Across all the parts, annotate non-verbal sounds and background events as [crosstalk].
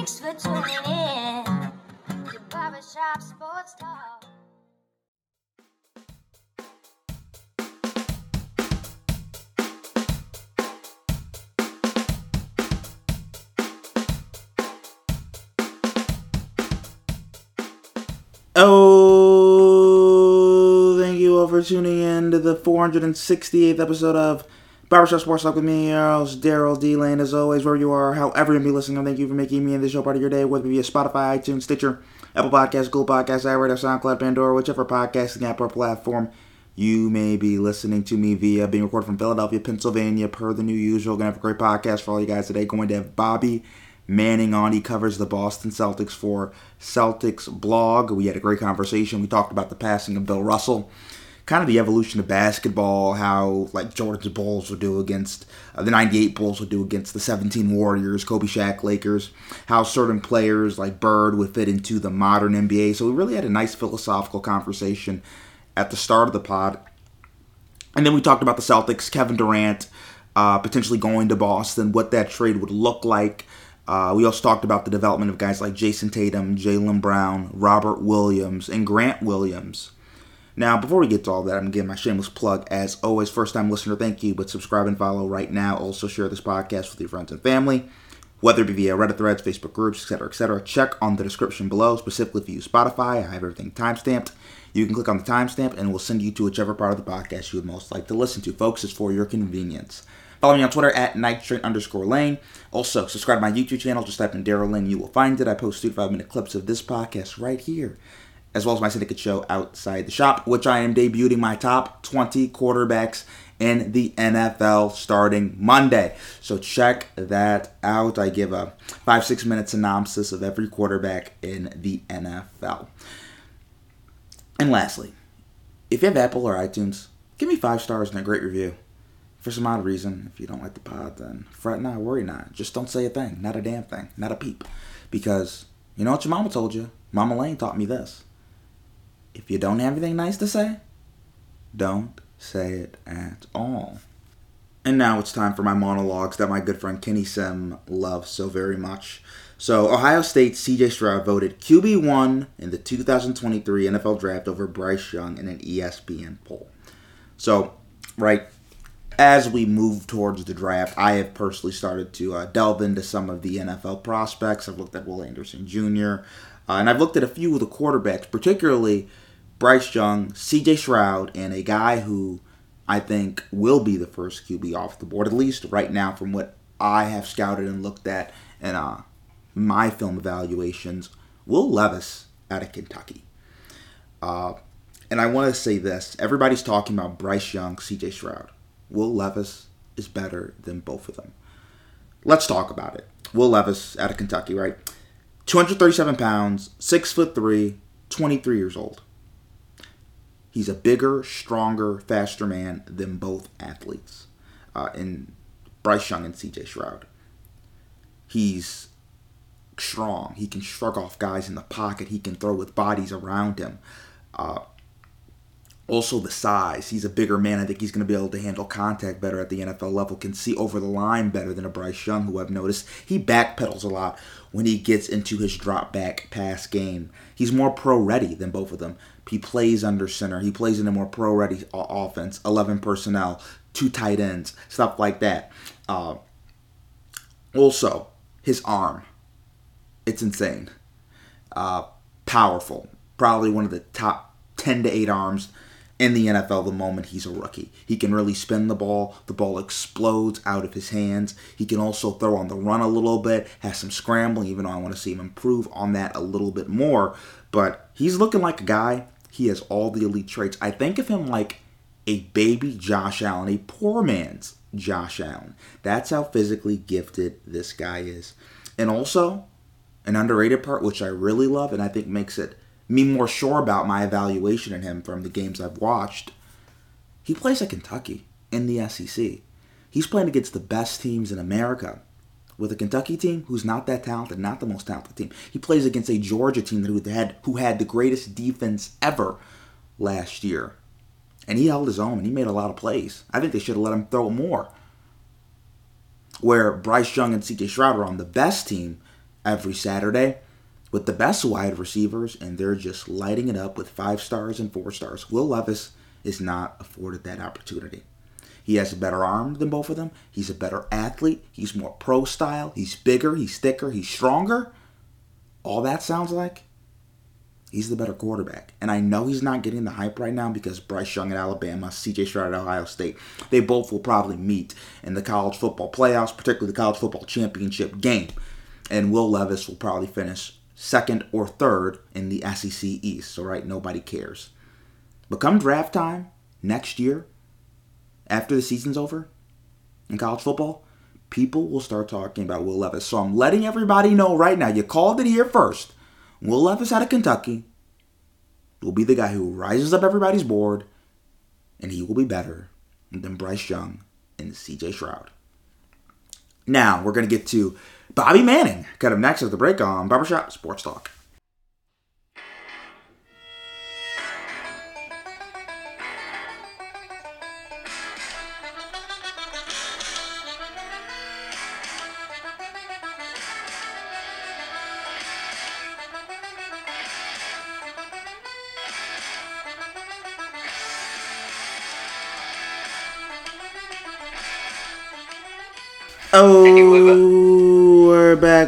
Thanks for tuning in to Barbershop Sports Talk. Oh, thank you all for tuning in to the 468th episode of Barbershop Sports Talk with me, host, Daryl D. Lane. As always, wherever you are, however you may be listening, thank you for making me and this show part of your day, whether it be a Spotify, iTunes, Stitcher, Apple Podcasts, Google Podcasts, iRadio, SoundCloud, Pandora, whichever podcasting app or platform you may be listening to me via. Being recorded from Philadelphia, Pennsylvania, per the new usual. Gonna have a great podcast for all you guys today. Going to have Bobby Manning on. He covers the Boston Celtics for Celtics blog. We had a great conversation. We talked about the passing of Bill Russell, kind of the evolution of basketball, how like Jordan's Bulls would do against uh, the 98 Bulls would do against the 17 Warriors, Kobe Shaq Lakers, how certain players like Bird would fit into the modern NBA. So we really had a nice philosophical conversation at the start of the pod. And then we talked about the Celtics, Kevin Durant uh, potentially going to Boston, what that trade would look like. Uh, we also talked about the development of guys like Jayson Tatum, Jaylen Brown, Robert Williams, and Grant Williams. Now, before we get to all that, I'm going to give my shameless plug. As always, first time listener, thank you, but subscribe and follow right now. Also, share this podcast with your friends and family, whether it be via Reddit threads, Facebook groups, etc., etc. Check on the description below, specifically if you use Spotify. I have everything timestamped. You can click on the timestamp and we'll send you to whichever part of the podcast you would most like to listen to. Folks, it's for your convenience. Follow me on Twitter at nightstrain underscore lane. Also, subscribe to my YouTube channel. Just type in Daryl Lane. You will find it. I post two to five minute clips of this podcast right here, as well as my syndicate show Outside the Shop, which I am debuting my top 20 quarterbacks in the NFL starting Monday. So check that out. I give a five, six minute synopsis of every quarterback in the NFL. And lastly, if you have Apple or iTunes, give me five stars and a great review. For some odd reason, if you don't like the pod, then fret not, worry not. Just don't say a thing, not a damn thing, not a peep. Because you know what your mama told you? Mama Lane taught me this. If you don't have anything nice to say, don't say it at all. And now it's time for my monologues that my good friend Kenny Sim loves so very much. So, Ohio State's CJ Stroud voted QB1 in the 2023 NFL Draft over Bryce Young in an ESPN poll. So, right, as we move towards the draft, I have personally started to uh, delve into some of the NFL prospects. I've looked at Will Anderson Jr., uh, and I've looked at a few of the quarterbacks, particularly Bryce Young, CJ Stroud, and a guy who I think will be the first QB off the board, at least right now, from what I have scouted and looked at and uh, my film evaluations. Will Levis out of Kentucky. Uh, and I want to say this everybody's talking about Bryce Young, CJ Stroud. Will Levis is better than both of them. Let's talk about it. Will Levis out of Kentucky, right? 237 pounds, 6 foot 3, 23 years old. He's a bigger, stronger, faster man than both athletes uh, in Bryce Young and CJ Stroud. He's strong. He can shrug off guys in the pocket. He can throw with bodies around him. Uh, also, the size. He's a bigger man. I think he's going to be able to handle contact better at the NFL level. Can see over the line better than a Bryce Young, who I've noticed he backpedals a lot when he gets into his drop back pass game. He's more pro ready than both of them. He plays under center. He plays in a more pro ready offense. Eleven personnel, two tight ends, stuff like that. Uh, also, his arm. It's insane. Uh, powerful. Probably one of the top 10 to 8 arms in the NFL the moment he's a rookie. He can really spin the ball. The ball explodes out of his hands. He can also throw on the run a little bit, has some scrambling, even though I want to see him improve on that a little bit more. But he's looking like a guy. He has all the elite traits. I think of him like a baby Josh Allen, a poor man's Josh Allen. That's how physically gifted this guy is. And also, an underrated part, which I really love and I think makes it me more sure about my evaluation in him from the games I've watched. He plays at Kentucky in the SEC. He's playing against the best teams in America. With a Kentucky team who's not that talented, not the most talented team. He plays against a Georgia team who had who had the greatest defense ever last year. And he held his own and he made a lot of plays. I think they should have let him throw more. Where Bryce Young and CJ Stroud are on the best team, every Saturday with the best wide receivers, and they're just lighting it up with five stars and four stars. Will Levis is not afforded that opportunity. He has a better arm than both of them. He's a better athlete. He's more pro style. He's bigger. He's thicker. He's stronger. All that sounds like he's the better quarterback. And I know he's not getting the hype right now because Bryce Young at Alabama, CJ Stroud at Ohio State, they both will probably meet in the college football playoffs, particularly the college football championship game. And Will Levis will probably finish second or third in the SEC East. So, right, nobody cares. But come draft time next year, after the season's over in college football, people will start talking about Will Levis. So I'm letting everybody know right now. You called it here first. Will Levis out of Kentucky will be the guy who rises up everybody's board, and he will be better than Bryce Young and CJ Stroud. Now we're gonna get to Bobby Manning. Cut up next at the break on Barbershop Sports Talk.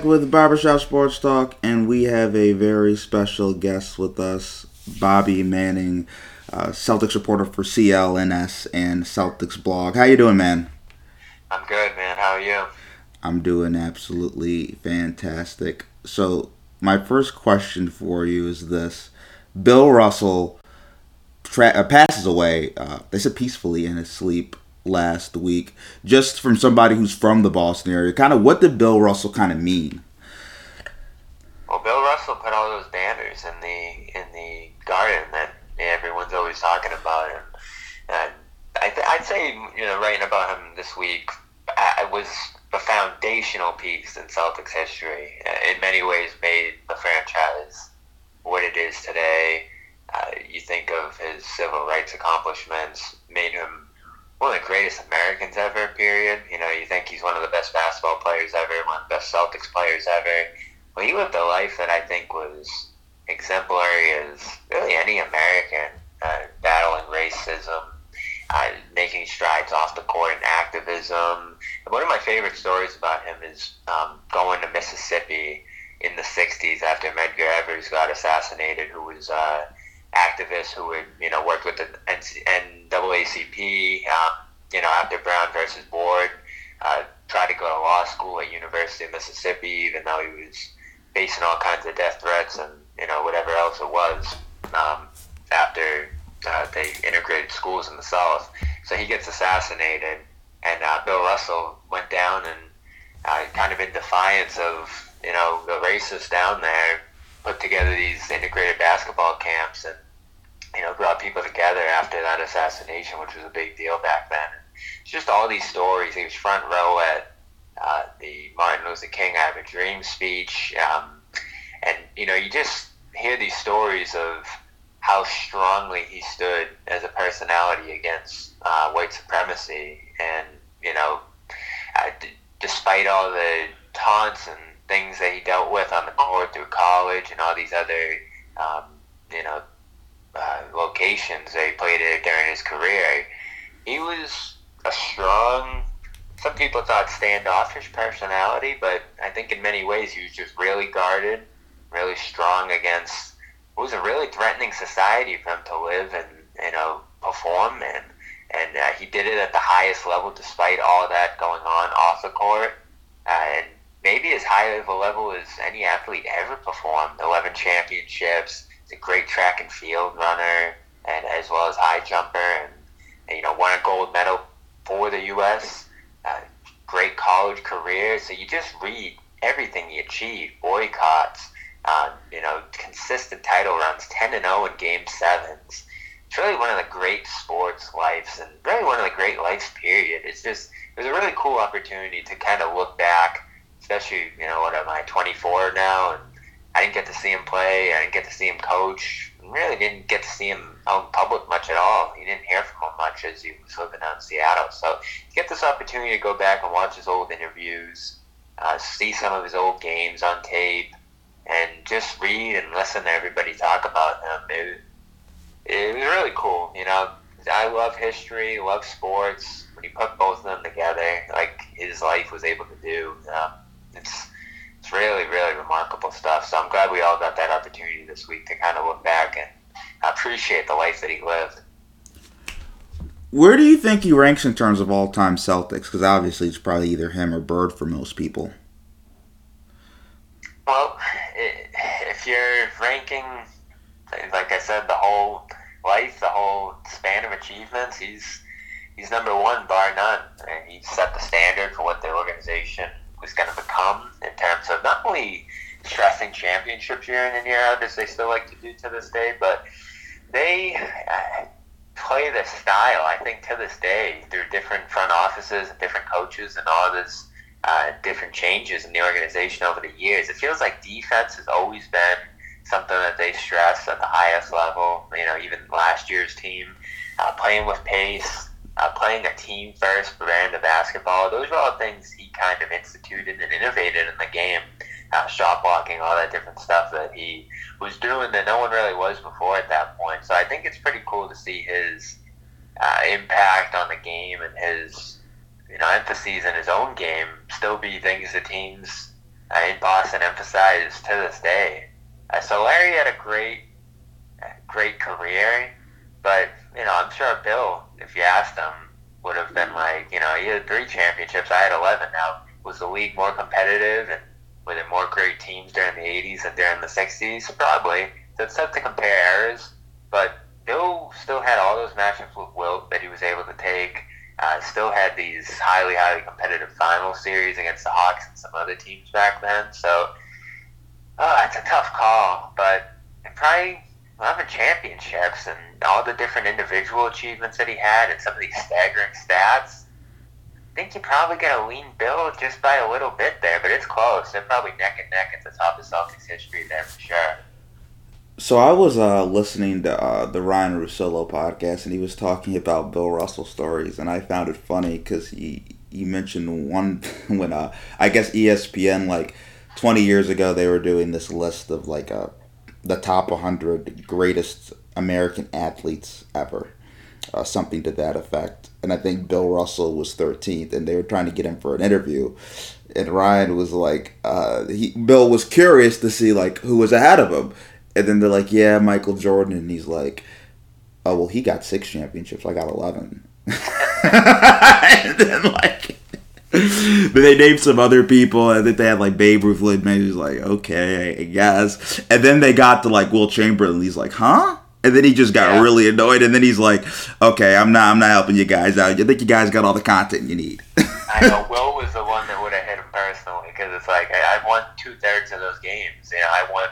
Back with Barbershop Sports Talk, and we have a very special guest with us, Bobby Manning, uh, Celtics reporter for CLNS and Celtics blog. How you doing, man? I'm good, man. How are you? I'm doing absolutely fantastic. So, my first question for you is this: Bill Russell tra- uh, passes away. Uh, they said peacefully in his sleep last week, just from somebody who's from the Boston area. Kind of what did Bill Russell kind of mean? Well, Bill Russell put all those banners in the in the garden that everyone's always talking about, and, and I I'd say you know writing about him this week I, was a foundational piece in Celtics history. In many ways, made the franchise what it is today. Uh, you think of his civil rights accomplishments, made him one of the greatest Americans ever, period. You know, you think he's one of the best basketball players ever, one of the best Celtics players ever. Well, he lived a life that I think was exemplary as really any American, uh, battling racism, uh, making strides off the court in activism. And one of my favorite stories about him is um, going to Mississippi in the 60s after Medgar Evers got assassinated, who was uh, activist who had, you know, worked with the NAACP, um, you know, after Brown versus Board, uh, tried to go to law school at University of Mississippi, even though he was facing all kinds of death threats and, you know, whatever else it was um, after uh, they integrated schools in the South. So he gets assassinated, and uh, Bill Russell went down and uh, kind of in defiance of, you know, the racists down there, put together these integrated basketball camps and you know brought people together after that assassination, which was a big deal back then. It's just all these stories. He was front row at uh, the Martin Luther King "I Have a Dream" speech, um, and you know you just hear these stories of how strongly he stood as a personality against uh, white supremacy, and you know, uh, d- despite all the taunts and things that he dealt with on the court through college and all these other, um, you know, uh, locations that he played at during his career. He was a strong, some people thought standoffish personality, but I think in many ways he was just really guarded, really strong against what was a really threatening society for him to live and, you know, perform in. And uh, he did it at the highest level despite all that going on off the court. Uh, and maybe as high of a level as any athlete ever performed. 11 championships. A great track and field runner, and as well as high jumper, and, and you know won a gold medal for the U.S. Uh, great college career. So you just read everything he achieved: boycotts, uh, you know, consistent title runs, 10 and 0 in Game Sevens. It's really one of the great sports lives, and really one of the great lives. Period. It's just it was a really cool opportunity to kind of look back especially you know what am I 24 now, and I didn't get to see him play. I didn't get to see him coach. Really didn't get to see him out in public much at all. You didn't hear from him much as he was living out in Seattle. So you get this opportunity to go back and watch his old interviews. uh, see some of his old games on tape, and just read and listen to everybody talk about him. It, it was really cool. You know, I love history, love sports. When you put both of them together, like his life was able to do, um, it's it's really, really remarkable stuff. So I'm glad we all got that opportunity this week to kind of look back and appreciate the life that he lived. Where do you think he ranks in terms of all-time Celtics? Because obviously it's probably either him or Bird for most people. Well, if you're ranking, like I said, the whole life, the whole span of achievements, he's he's number one, bar none. And he set the standard for what the organization was going to become in terms of not only stressing championships year in and year out, as they still like to do to this day, but they uh, play this style. I think to this day, through different front offices and different coaches and all this uh, different changes in the organization over the years, it feels like defense has always been something that they stress at the highest level. You know, even last year's team uh, playing with pace, uh, playing a team first brand of basketball. Those are all things he kind of instituted and innovated in the game. Uh, shot blocking, all that different stuff that he was doing that no one really was before at that point. So I think it's pretty cool to see his uh, impact on the game and his you know emphases in his own game still be things the teams uh, in Boston emphasize to this day. Uh, so Larry had a great, great career, but you know I'm sure Bill, if you asked him, would have been like you know he had three championships, I had eleven. Now was the league more competitive and were there more great teams during the 80s and during the 60s? Probably. So it's tough to compare eras, but Bill still had all those matchups with Wilt that he was able to take. Uh, still had these highly, highly competitive final series against the Hawks and some other teams back then. So uh, it's a tough call, but probably 11 championships and all the different individual achievements that he had and some of these staggering stats I think you're probably going a lean Bill just by a little bit there, but it's close. They're probably neck and neck at the top of Celtics history there for sure. So I was uh, listening to uh, the Ryan Russillo podcast, and he was talking about Bill Russell stories, and I found it funny because he he mentioned one [laughs] when uh, I guess ESPN like twenty years ago they were doing this list of like uh, the top 100 greatest American athletes ever, uh, something to that effect. And I think Bill Russell was 13th, and they were trying to get him for an interview. And Ryan was like, uh, he, Bill was curious to see like who was ahead of him, and then they're like, yeah, Michael Jordan, and he's like, oh well, he got six championships, I got 11. [laughs] and then like. Then they named some other people. I think they had like Babe Ruth, Maybe he's like, okay, I guess. And then they got to like Wilt Chamberlain. He's like, huh? And then he just got yeah. really annoyed, and then he's like, "Okay, I'm not, I'm not helping you guys out. I think you guys got all the content you need." I know [laughs] Wilt was the one that would have hit him personally because it's like I, I won two thirds of those games. You know, I won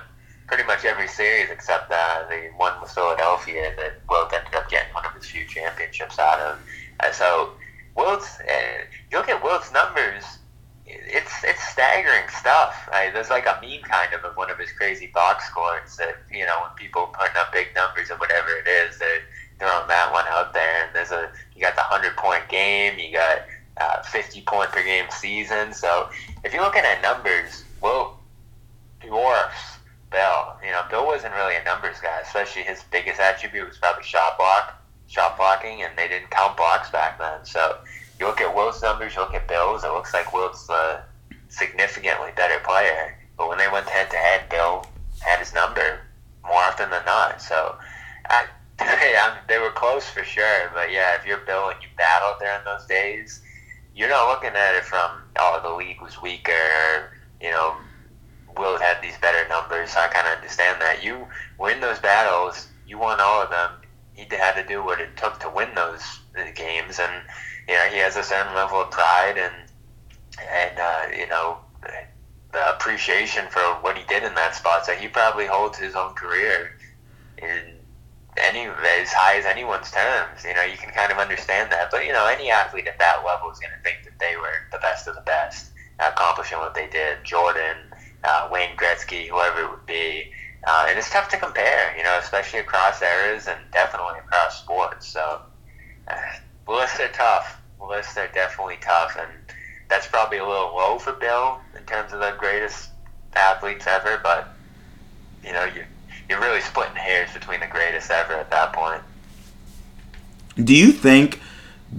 pretty much every series except uh, the one with Philadelphia that Wilt ended up getting one of his few championships out of. And so Wilt's, uh, you look at Wilt's numbers it's it's staggering stuff. There's like a meme kind of of one of his crazy box scores that you know when people putting up big numbers or whatever it is, they're throwing that one out there. And there's a you got the hundred point game, you got uh, fifty point per game season. So if you're looking at numbers, Wilt, dwarfs Bill. You know, Bill wasn't really a numbers guy. Especially his biggest attribute was probably shot block, shot blocking, and they didn't count blocks back then. So you look at Wilt's numbers, you look at Bill's, it looks like Wilt's the significantly better player. But when they went head to head, Bill had his number more often than not. So I, [laughs] they were close for sure. But yeah, if you're Bill and you battled there in those days, you're not looking at it from oh the league was weaker. Or, you know, Wilt had these better numbers. So I kind of understand that. You win those battles, you won all of them. He had to do what it took to win those games, and you know, he has a certain level of pride and and uh, you know the appreciation for what he did in that spot. So he probably holds his own career in any as high as anyone's terms. You know, you can kind of understand that. But you know, any athlete at that level is going to think that they were the best of the best, accomplishing what they did. Jordan, uh, Wayne Gretzky, whoever it would be. Uh, and it's tough to compare, you know, especially across eras and definitely across sports. So, uh, lists are tough lists are definitely tough, and that's probably a little low for Bill in terms of the greatest athletes ever. But you know, you you're really splitting hairs between the greatest ever at that point. Do you think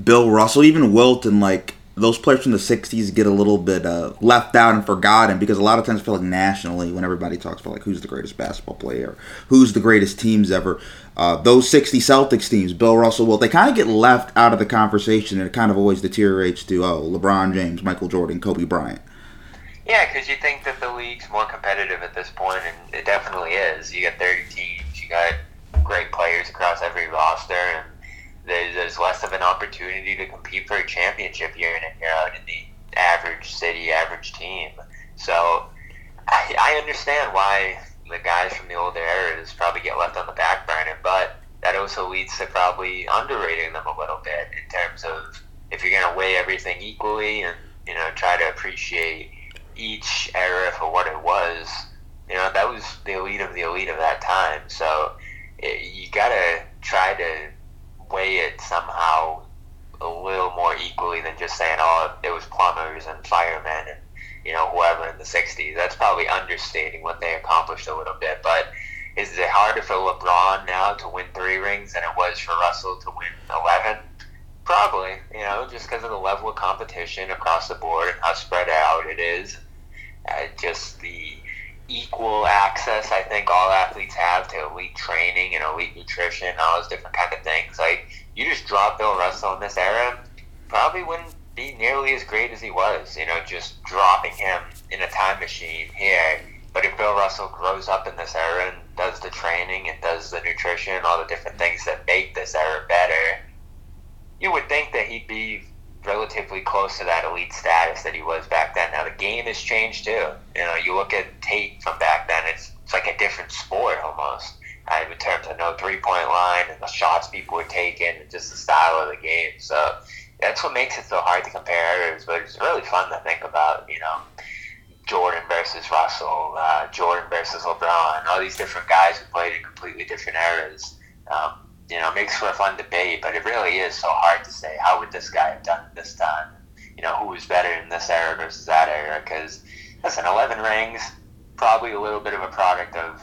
Bill Russell, even Wilt, and like those players from the '60s get a little bit uh, left out and forgotten because a lot of times I feel like nationally, when everybody talks about like who's the greatest basketball player, who's the greatest teams ever, uh, those '60 Celtics teams, Bill Russell, Wilt, they kind of get left out of the conversation, and it kind of always deteriorates to oh LeBron James, Michael Jordan, Kobe Bryant. Yeah, because you think that the league's more competitive at this point, and it definitely is. You got 30 teams, you got great players across every roster, and there's, less of an opportunity to compete for a championship year in and year out in the average city, average team. So I, I understand why the guys from the older eras probably get left on the back burner, but that also leads to probably underrating them a little bit in terms of if you're going to weigh everything equally and you know try to appreciate each era for what it was. You know that was the elite of the elite of that time. So it, you got to try to weigh it somehow a little more equally than just saying, oh, it was plumbers and firemen and, you know, whoever in the 60s. That's probably understating what they accomplished a little bit. But is it harder for LeBron now to win three rings than it was for Russell to win 11? Probably, you know, just because of the level of competition across the board and how spread out it is. Uh, just the equal access I think all athletes have to elite training and elite nutrition, all those different kind of things. Like you just drop Bill Russell in this era, probably wouldn't be nearly as great as he was. You know, just dropping him in a time machine here. But if Bill Russell grows up in this era and does the training and does the nutrition, all the different things that make this era better, you would think that he'd be relatively close to that elite status that he was back then. Now the game has changed too. You know, you look at tape from back then; it's it's like a different sport almost. Uh, in terms of no three point line and the shots people were taking and just the style of the game. So that's what makes it so hard to compare eras. But it's really fun to think about. You know. Jordan versus Russell, uh, Jordan versus LeBron, all these different guys who played in completely different eras. Um, you know, makes for a fun debate, but it really is so hard to say how would this guy have done this time? You know, who was better in this era versus that era? Because, listen, 11 rings, probably a little bit of a product of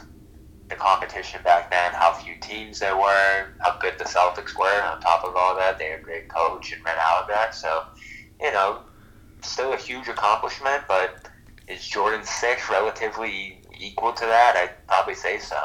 the competition back then, how few teams there were, how good the Celtics were. On top of all that, they had a great coach and Red Auerbach. So, you know, still a huge accomplishment, but is Jordan 6 relatively equal to that? I'd probably say so.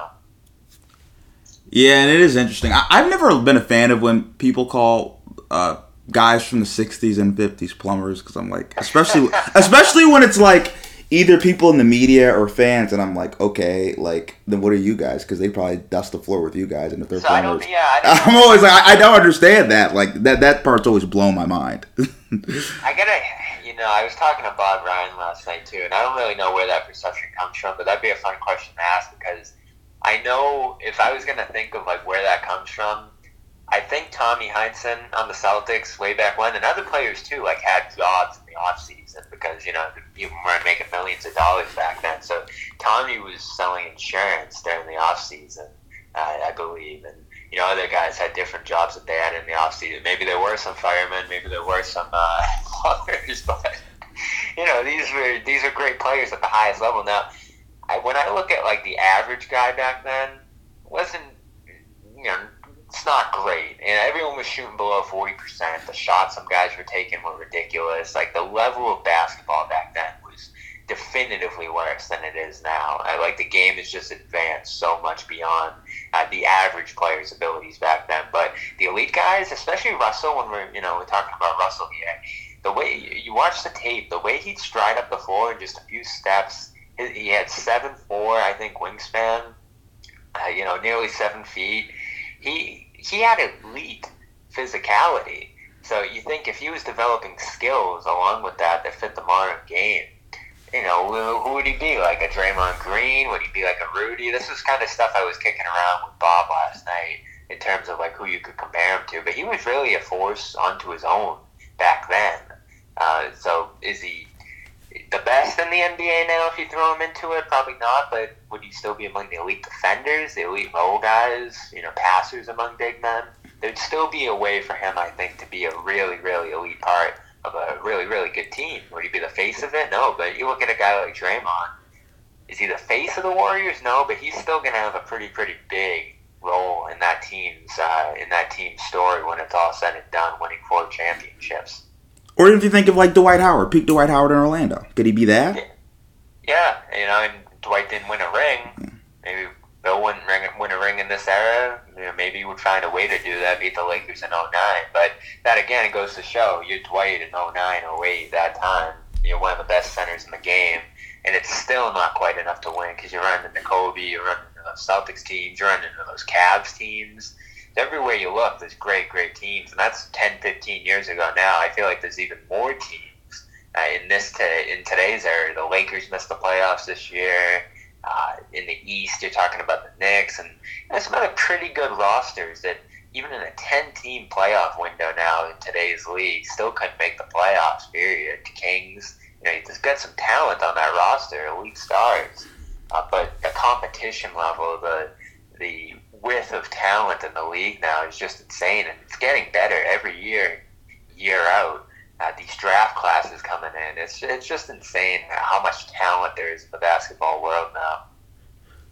Yeah, and it is interesting. I, have never been a fan of when people call uh, guys from the '60s and '50s plumbers because I'm like, especially [laughs] especially when it's like either people in the media or fans, and I'm like, okay, like then what are you guys? Because they probably dust the floor with you guys, and if they're so plumbers, I yeah, [laughs] I'm always like, I, I, don't understand that. Like that that part's always blown my mind. I gotta, you know, I was talking to Bob Ryan last night too, and I don't really know where that perception comes from, but that'd be a fun question to ask because I know if I was gonna think of like where that comes from, I think Tommy Heinsohn on the Celtics way back when, and other players too, like had jobs in the off season because you know you weren't making millions of dollars back then. So Tommy was selling insurance during the off season, uh, I believe, and you know other guys had different jobs that they had in the off season. Maybe there were some firemen, maybe there were some uh, [laughs] plumbers, but you know these were these are great players at the highest level now I, when I look at like the average guy back then, wasn't you know it's not great, and everyone was shooting below forty percent. The shots some guys were taking were ridiculous. Like the level of basketball back then was definitively worse than it is now. I, like the game has just advanced so much beyond uh, the average player's abilities back then. But the elite guys, especially Russell, when we're you know we're talking about Russell here, the way you watch the tape, the way he'd stride up the floor in just a few steps he had seven four, I think, wingspan. Uh, you know, nearly seven feet. He he had elite physicality. So you think if he was developing skills along with that that fit the modern game, you know, who, who would he be? Like a Draymond Green? Would he be like a Rudy? This was kind of stuff I was kicking around with Bob last night in terms of like who you could compare him to. But he was really a force onto his own back then. Uh, so is he the best in the NBA now if you throw him into it? Probably not, but would he still be among the elite defenders, the elite role guys, you know, passers among big men? There'd still be a way for him, I think, to be a really, really elite part of a really really good team. Would he be the face of it? No, but you look at a guy like Draymond. Is he the face of the Warriors? No, but he's still going to have a pretty pretty big role in that team's uh, in that team's story when it's all said and done, winning four championships. Or if you think of like Dwight Howard, peak Dwight Howard in Orlando, could he be that? Yeah, you know, and Dwight didn't win a ring. Maybe Bill wouldn't ring, win a ring in this era. You know, maybe he would find a way to do that, beat the Lakers in 09. But that again goes to show you're Dwight in 09, 08, that time. You're one of the best centers in the game, and it's still not quite enough to win because you're running into Kobe, you're running into those Celtics teams, you're running into those Cavs teams. Everywhere you look, there's great, great teams, and that's 10, 15 years ago. Now I feel like there's even more teams uh, in this t- in today's era. The Lakers missed the playoffs this year. Uh, in the East, you're talking about the Knicks, and you some other pretty good rosters that even in a 10-team playoff window now in today's league still couldn't make the playoffs. Period. The Kings, you know, there's got some talent on that roster, elite stars, uh, but the competition level, the the width of talent in the league now is just insane, and it's getting better every year, year out. Uh, these draft classes coming in, it's it's just insane how much talent there is in the basketball world now.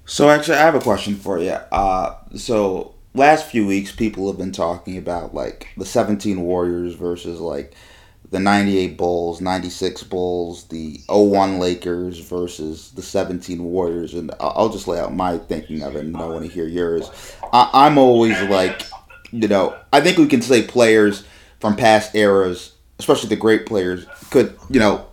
So actually, I have a question for you. Uh, so last few weeks, people have been talking about like the 17 Warriors versus like the 98 Bulls, 96 Bulls, the 01 Lakers versus the 17 Warriors. And I'll just lay out my thinking of it and I want to hear yours. I- I'm always like, you know, I think we can say players from past eras, especially the great players, could, you know,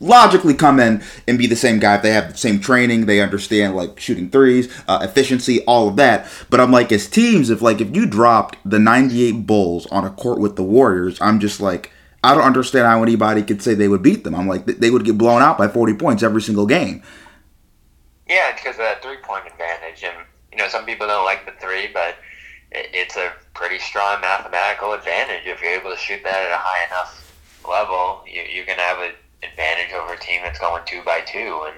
logically come in and be the same guy if they have the same training they understand like shooting threes uh, efficiency all of that but i'm like as teams if like if you dropped the 98 bulls on a court with the warriors i'm just like i don't understand how anybody could say they would beat them i'm like they would get blown out by 40 points every single game yeah because of that three point advantage and you know some people don't like the three but it's a pretty strong mathematical advantage if you're able to shoot that at a high enough level you're going to have an advantage over a team that's going two by two. And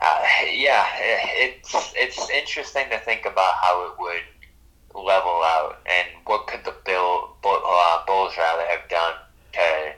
uh, yeah, it's it's interesting to think about how it would level out and what could the Bill uh, Bulls rather have done to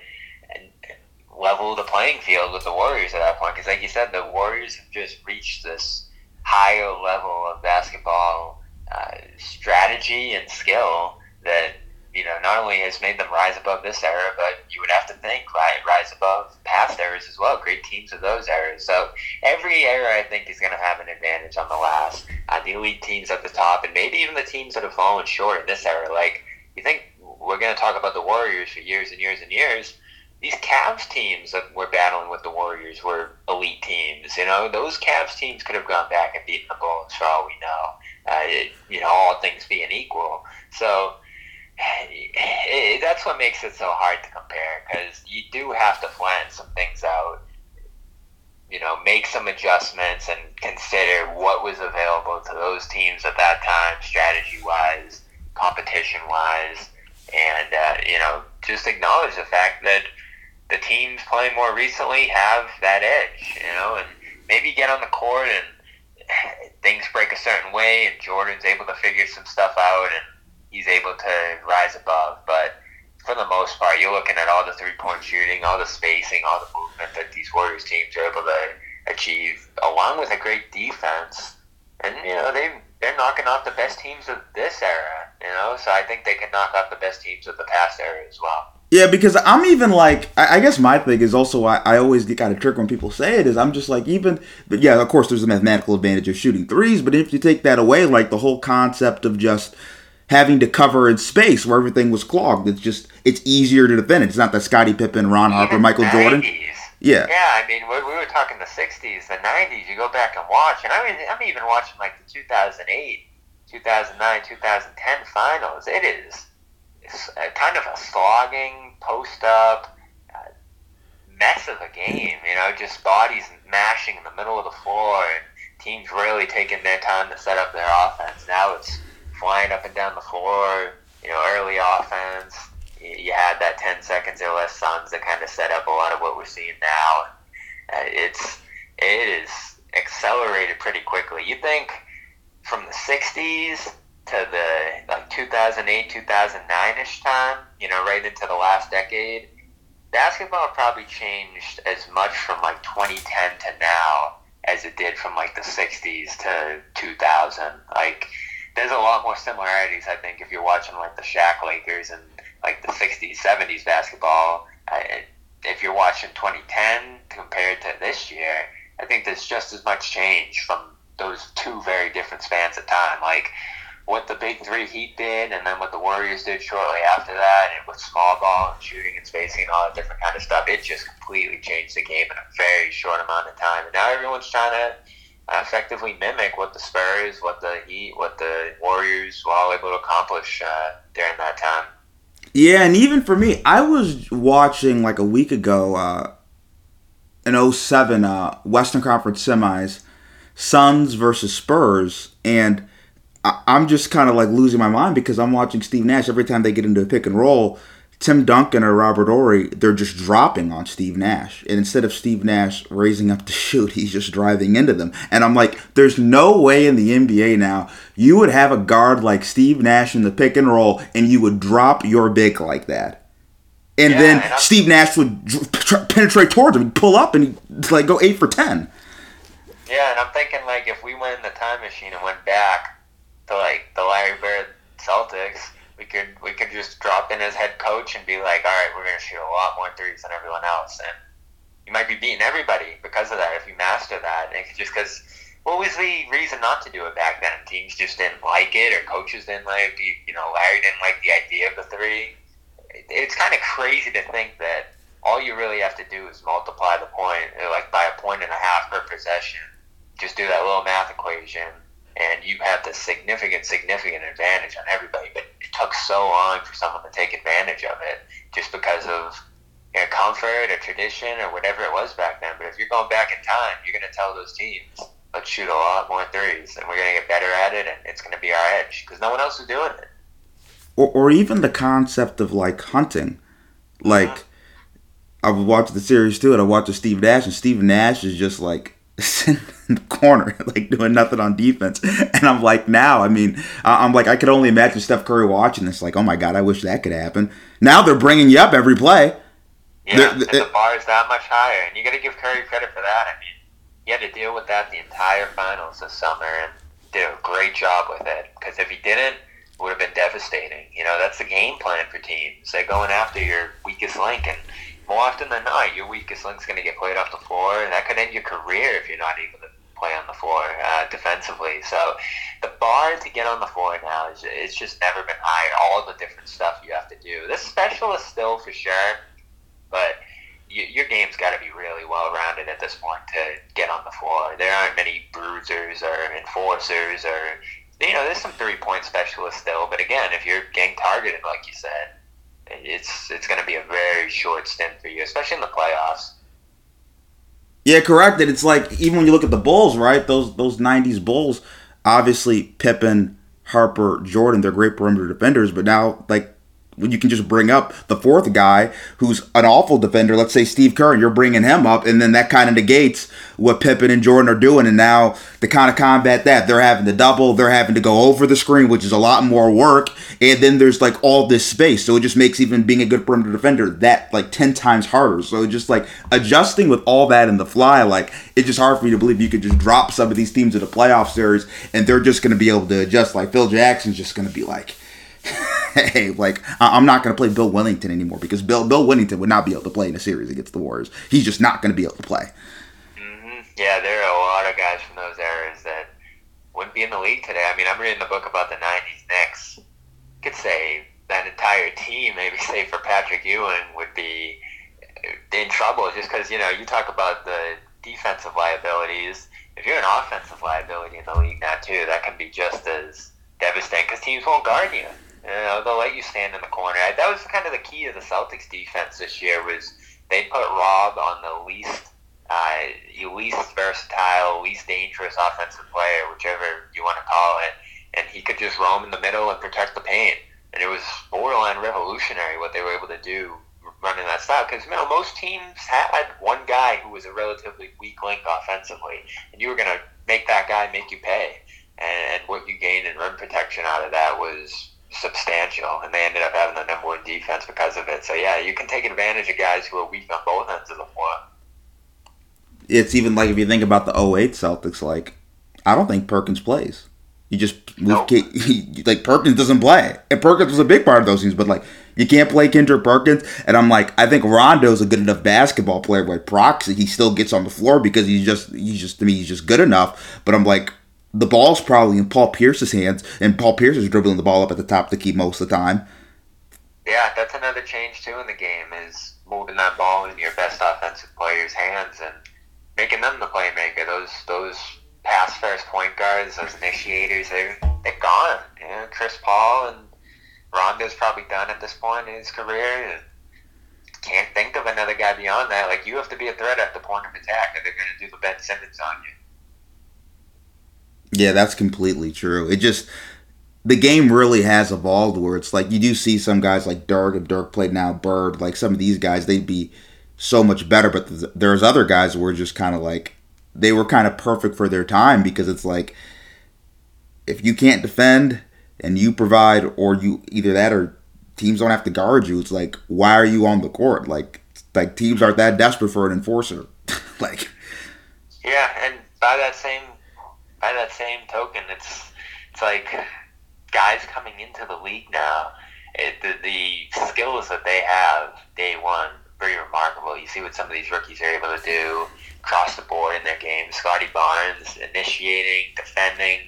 level the playing field with the Warriors at that point. Because like you said, the Warriors have just reached this higher level of basketball uh, strategy and skill that you know, not only has made them rise above this era, but you would have to think right, rise above past eras as well. Great teams of those eras. So every era, I think, is going to have an advantage on the last. Uh, the elite teams at the top, and maybe even the teams that have fallen short in this era. Like you think we're going to talk about the Warriors for years and years and years. These Cavs teams that were battling with the Warriors were elite teams. You know, those Cavs teams could have gone back and beaten the Bulls for all we know. Uh, it, you know, all things being equal. So [sighs] that's what makes it so hard to compare because you do have to plan some things out. You know, make some adjustments and consider what was available to those teams at that time, strategy wise, competition wise, and uh, you know, just acknowledge the fact that the teams playing more recently have that edge. You know, and maybe get on the court and things break a certain way, and Jordan's able to figure some stuff out and he's able to rise above. But for the most part, you're looking at all the three point shooting, all the spacing, all the movement that these Warriors teams are able to achieve, along with a great defense. And you know they they're knocking off the best teams of this era. You know, so I think they can knock off the best teams of the past era as well. Yeah, because I'm even like, I, guess my thing is also I, I always get kind of tricked when people say it is I'm just like even, but yeah, of course there's a mathematical advantage of shooting threes, but if you take that away, like the whole concept of just having to cover in space where everything was clogged. It's just it's easier to defend. It's not that Scottie Pippen, Ron Harper, Michael 90s. Jordan. Yeah. Yeah, I mean, we, we were talking the '60s, the '90s. You go back and watch, and I mean, I'm even watching like the 2008, 2009, 2010 finals. It is kind of a slogging post up uh, mess of a game. You know, just bodies mashing in the middle of the floor, and teams really taking their time to set up their offense. Now it's flying up and down the floor, you know, early offense. You had that 10 seconds or less Suns that kind of set up a lot of what we're seeing now. Uh, it's it is accelerated pretty quickly. You think from the 60s to the like 2008, 2009 ish time, you know, right into the last decade, basketball probably changed as much from like 2010 to now as it did from like the 60s to 2000. Like, there's a lot more similarities, I think, if you're watching like the Shaq Lakers and like the 60s, 70s basketball. I, if you're watching 2010 compared to this year, I think there's just as much change from those two very different spans of time. Like, what the big three Heat did, and then what the Warriors did shortly after that, and with small ball and shooting and spacing and all that different kind of stuff, it just completely changed the game in a very short amount of time. And now everyone's trying to effectively mimic what the Spurs, what the Heat, what the Warriors were all able to accomplish uh, during that time. Yeah, and even for me, I was watching like a week ago, uh, an 07 uh, Western Conference semis, Suns versus Spurs, and I- I'm just kind of like losing my mind because I'm watching Steve Nash every time they get into a pick and roll. Tim Duncan or Robert Horry, they're just dropping on Steve Nash. And instead of Steve Nash raising up to shoot, [laughs] he's just driving into them. And I'm like, there's no way in the NBA now you would have a guard like Steve Nash in the pick and roll and you would drop your big like that. And Yeah, then and Steve Nash would penetrate towards him, pull up, and he'd, like go eight for ten. Yeah, and I'm thinking like if we went in the time machine and went back to like the Larry Bird Celtics, we could we could just drop in as head coach and be like, all right, we're gonna shoot a lot more threes than everyone else, and you might be beating everybody because of that if you master that. And just because what was the reason not to do it back then? Teams just didn't like it, or coaches didn't like you. You know, Larry didn't like the idea of the three. It's kind of crazy to think that all you really have to do is multiply the point, like by a point and a half per possession. Just do that little math equation, and you have the significant, significant advantage on everybody. But it took so long for someone to take advantage of it, just because of you know, comfort or tradition or whatever it was back then. But if you're going back in time, you're going to tell those teams, let's shoot a lot more threes, and we're going to get better at it, and it's going to be our edge because no one else is doing it. or, or even the concept of like hunting. Like uh-huh. I would watch the series too, and I watch Steve Nash, and Steve Nash is just like sitting [laughs] in the corner, [laughs] like doing nothing on defense. And I'm like, now, I mean, I'm like, I could only imagine Steph Curry watching this, like, oh my god, I wish that could happen. Now they're bringing you up every play. Yeah, the- the bar is that much higher, and you got to give Curry credit for that. I mean, he had to deal with that the entire finals this summer, and did a great job with it. Because if he didn't, it would have been devastating. You know, that's the game plan for teams. They're going after your weakest link, and more often than not, your weakest link's going to get played off the floor, and that could end your career if you're not able to play on the floor uh, defensively. So the bar to get on the floor now is it's just never been higher. All the different stuff you have to do. The specialist still for sure, but y- your game's got to be really well rounded at this point to get on the floor. There aren't many bruisers or enforcers or you know, there's some three point specialists still, but again, if you're getting targeted, like you said, it's it's going to be a very short stint for you, especially in the playoffs. Yeah, correct. And it's like even when you look at the Bulls, right? Those those '90s Bulls, obviously Pippen, Harper, Jordan, they're great perimeter defenders. But now, like you can just bring up the fourth guy who's an awful defender, let's say Steve Kerr, you're bringing him up, and then that kind of negates what Pippen and Jordan are doing. And now to kind of combat that, they're having to double, they're having to go over the screen, which is a lot more work. And then there's like all this space, so it just makes even being a good perimeter defender that like ten times harder. So just like adjusting with all that in the fly, like it's just hard for me to believe you could just drop some of these teams in the playoff series, and they're just going to be able to adjust. Like Phil Jackson's just going to be like [laughs] hey, like I- I'm not going to play Bill Wennington anymore because Bill Bill Wennington would not be able to play in a series against the Warriors. He's just not going to be able to play. hmm Yeah, there are a lot of guys from those eras that wouldn't be in the league today. I mean, I'm reading the book about the '90s Knicks. Could say that entire team, maybe [laughs] say for Patrick Ewing, would be in trouble just because you know you talk about the defensive liabilities. If you're an offensive liability in the league now too, that can be just as devastating because teams won't guard you. You know, they'll let you stand in the corner. That was kind of the key of the Celtics defense this year was they put Rob on the least uh, least versatile, least dangerous offensive player, whichever you want to call it, and he could just roam in the middle and protect the paint. And it was borderline revolutionary what they were able to do running that style. Because you know most teams had one guy who was a relatively weak link offensively, and you were going to make that guy make you pay. And, and what you gained in rim protection out of that was substantial, and they ended up having the number one defense because of it. So yeah, you can take advantage of guys who are weak on both ends of the floor. It's even like if you think about the 08 Celtics, like I don't think Perkins plays. You just Nope. [laughs] He, like Perkins doesn't play, and Perkins was a big part of those teams. But like you can't play Kendrick Perkins, and I'm like I think Rondo's a good enough basketball player by proxy. He still gets on the floor because he's just he's just to me he's just good enough. But I'm like the ball's probably in Paul Pierce's hands, and Paul Pierce is dribbling the ball up at the top of the key most of the time. Yeah, that's another change too in the game is moving that ball in your best offensive players' hands and making them the playmaker. Those those pass first point guards, those initiators, they're they're gone. You know, Chris Paul and Rondo's probably done at this point in his career. Can't think of another guy beyond that. Like you have to be a threat at the point of attack, or they're going to do the Ben Simmons on you. Yeah, that's completely true. It just the game really has evolved where it's like you do see some guys like Dirk if Dirk played now Bird, like some of these guys they'd be so much better, but th- there's other guys who were just kind of like they were kind of perfect for their time because it's like if you can't defend and you provide or you either that or teams don't have to guard you, it's like why are you on the court? Like like teams aren't that desperate for an enforcer. [laughs] like Yeah, and by that same by that same token, it's it's like guys coming into the league now. It, the, the skills that they have day one pretty remarkable. You see what some of these rookies are able to do across the board in their game. Scottie Barnes initiating, defending,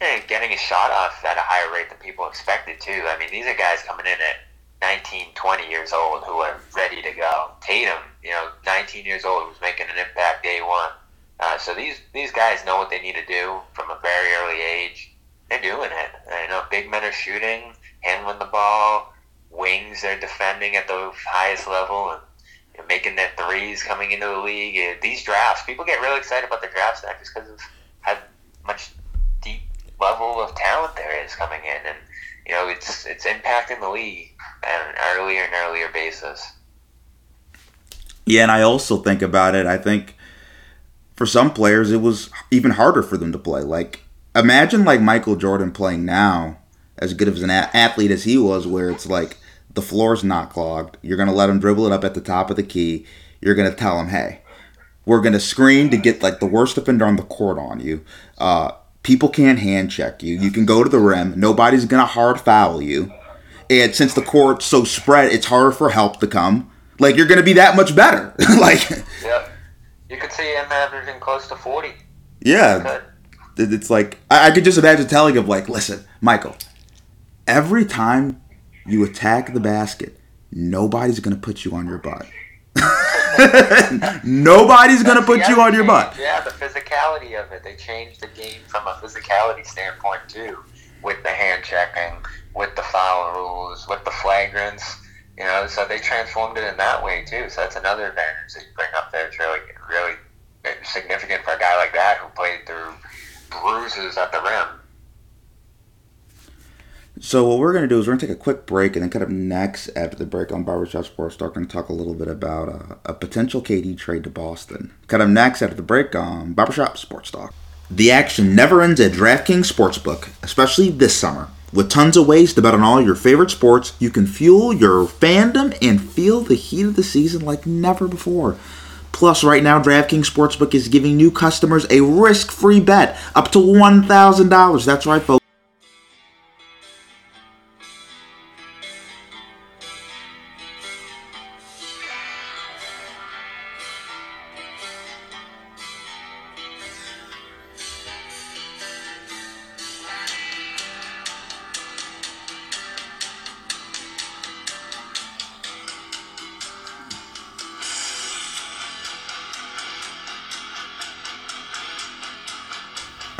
and getting a shot off at a higher rate than people expected too. I mean, these are guys coming in at 19, 20 years old who are ready to go. Tatum, you know, 19 years old, was making an impact day one. Uh, so these these guys know what they need to do from a very early age. They're doing it. You know, big men are shooting, handling the ball, wings are defending at the highest level, and you know, making their threes coming into the league. These drafts, people get really excited about the drafts now just because of how much deep level of talent there is coming in, and you know, it's it's impacting the league on an earlier and earlier basis. Yeah, and I also think about it. I think for some players, it was even harder for them to play. Like, imagine like Michael Jordan playing now, as good of an a- athlete as he was, where it's like the floor's not clogged. You're gonna let him dribble it up at the top of the key. You're gonna tell him, hey, we're gonna screen to get like the worst defender on the court on you. Uh, people can't hand check you. You can go to the rim. Nobody's gonna hard foul you. And since the court's so spread, it's harder for help to come. Like you're gonna be that much better. [laughs] like Yep. You could see him averaging close to forty. yeah, Good. it's like I, I could just imagine telling him like, listen, Michael, every time you attack the basket, nobody's gonna put you on your butt. [laughs] nobody's gonna put you on your butt. Yeah, the physicality of it. They changed the game from a physicality standpoint too, with the hand checking, with the foul rules, with the flagrants. You know, so they transformed it in that way too. So that's another advantage that you bring up there. It's really, really significant for a guy like that who played through bruises at the rim. So what we're gonna do is we're gonna take a quick break, and then cut up next after the break on Barbershop Sports Talk we're going to talk a little bit about uh, a potential KD trade to Boston. Cut up next after the break on Barbershop Sports Talk. The action never ends at DraftKings Sportsbook, especially this summer. With tons of ways to bet on all your favorite sports, you can fuel your fandom and feel the heat of the season like never before. Plus, right now, DraftKings Sportsbook is giving new customers a risk-free bet up to $1,000. That's right, folks.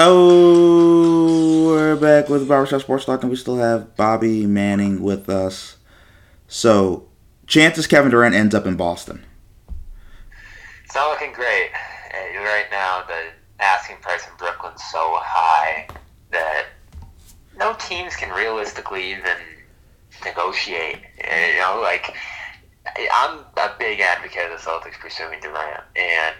Oh, we're back with Barbershop Sports Talk, and we still have Bobby Manning with us. So, chances Kevin Durant ends up in Boston. It's not looking great. Right now, the asking price in Brooklyn's so high that no teams can realistically even negotiate. You know, like, I'm a big advocate of the Celtics pursuing Durant, and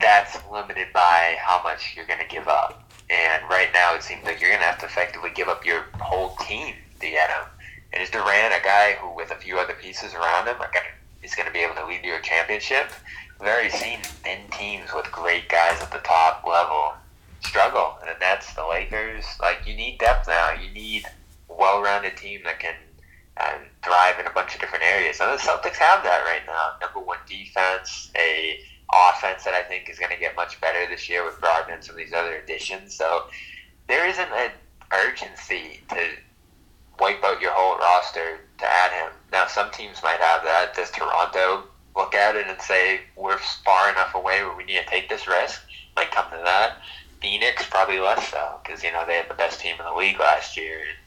that's limited by how much you're going to give up. And right now, it seems like you're going to have to effectively give up your whole team be at him. And is Durant a guy who, with a few other pieces around him, are gonna, is going to be able to lead you a championship? We've already seen thin teams with great guys at the top level struggle. And the Nets, the Lakers, like you need depth now. You need a well-rounded team that can uh, thrive in a bunch of different areas. And the Celtics have that right now. Number one defense, a offense that I think is going to get much better this year with Brogdon and some of these other additions. So there isn't an urgency to wipe out your whole roster to add him. Now, some teams might have that. Does Toronto look at it and say we're far enough away where we need to take this risk? Might come to that. Phoenix probably less so because you know they had the best team in the league last year. And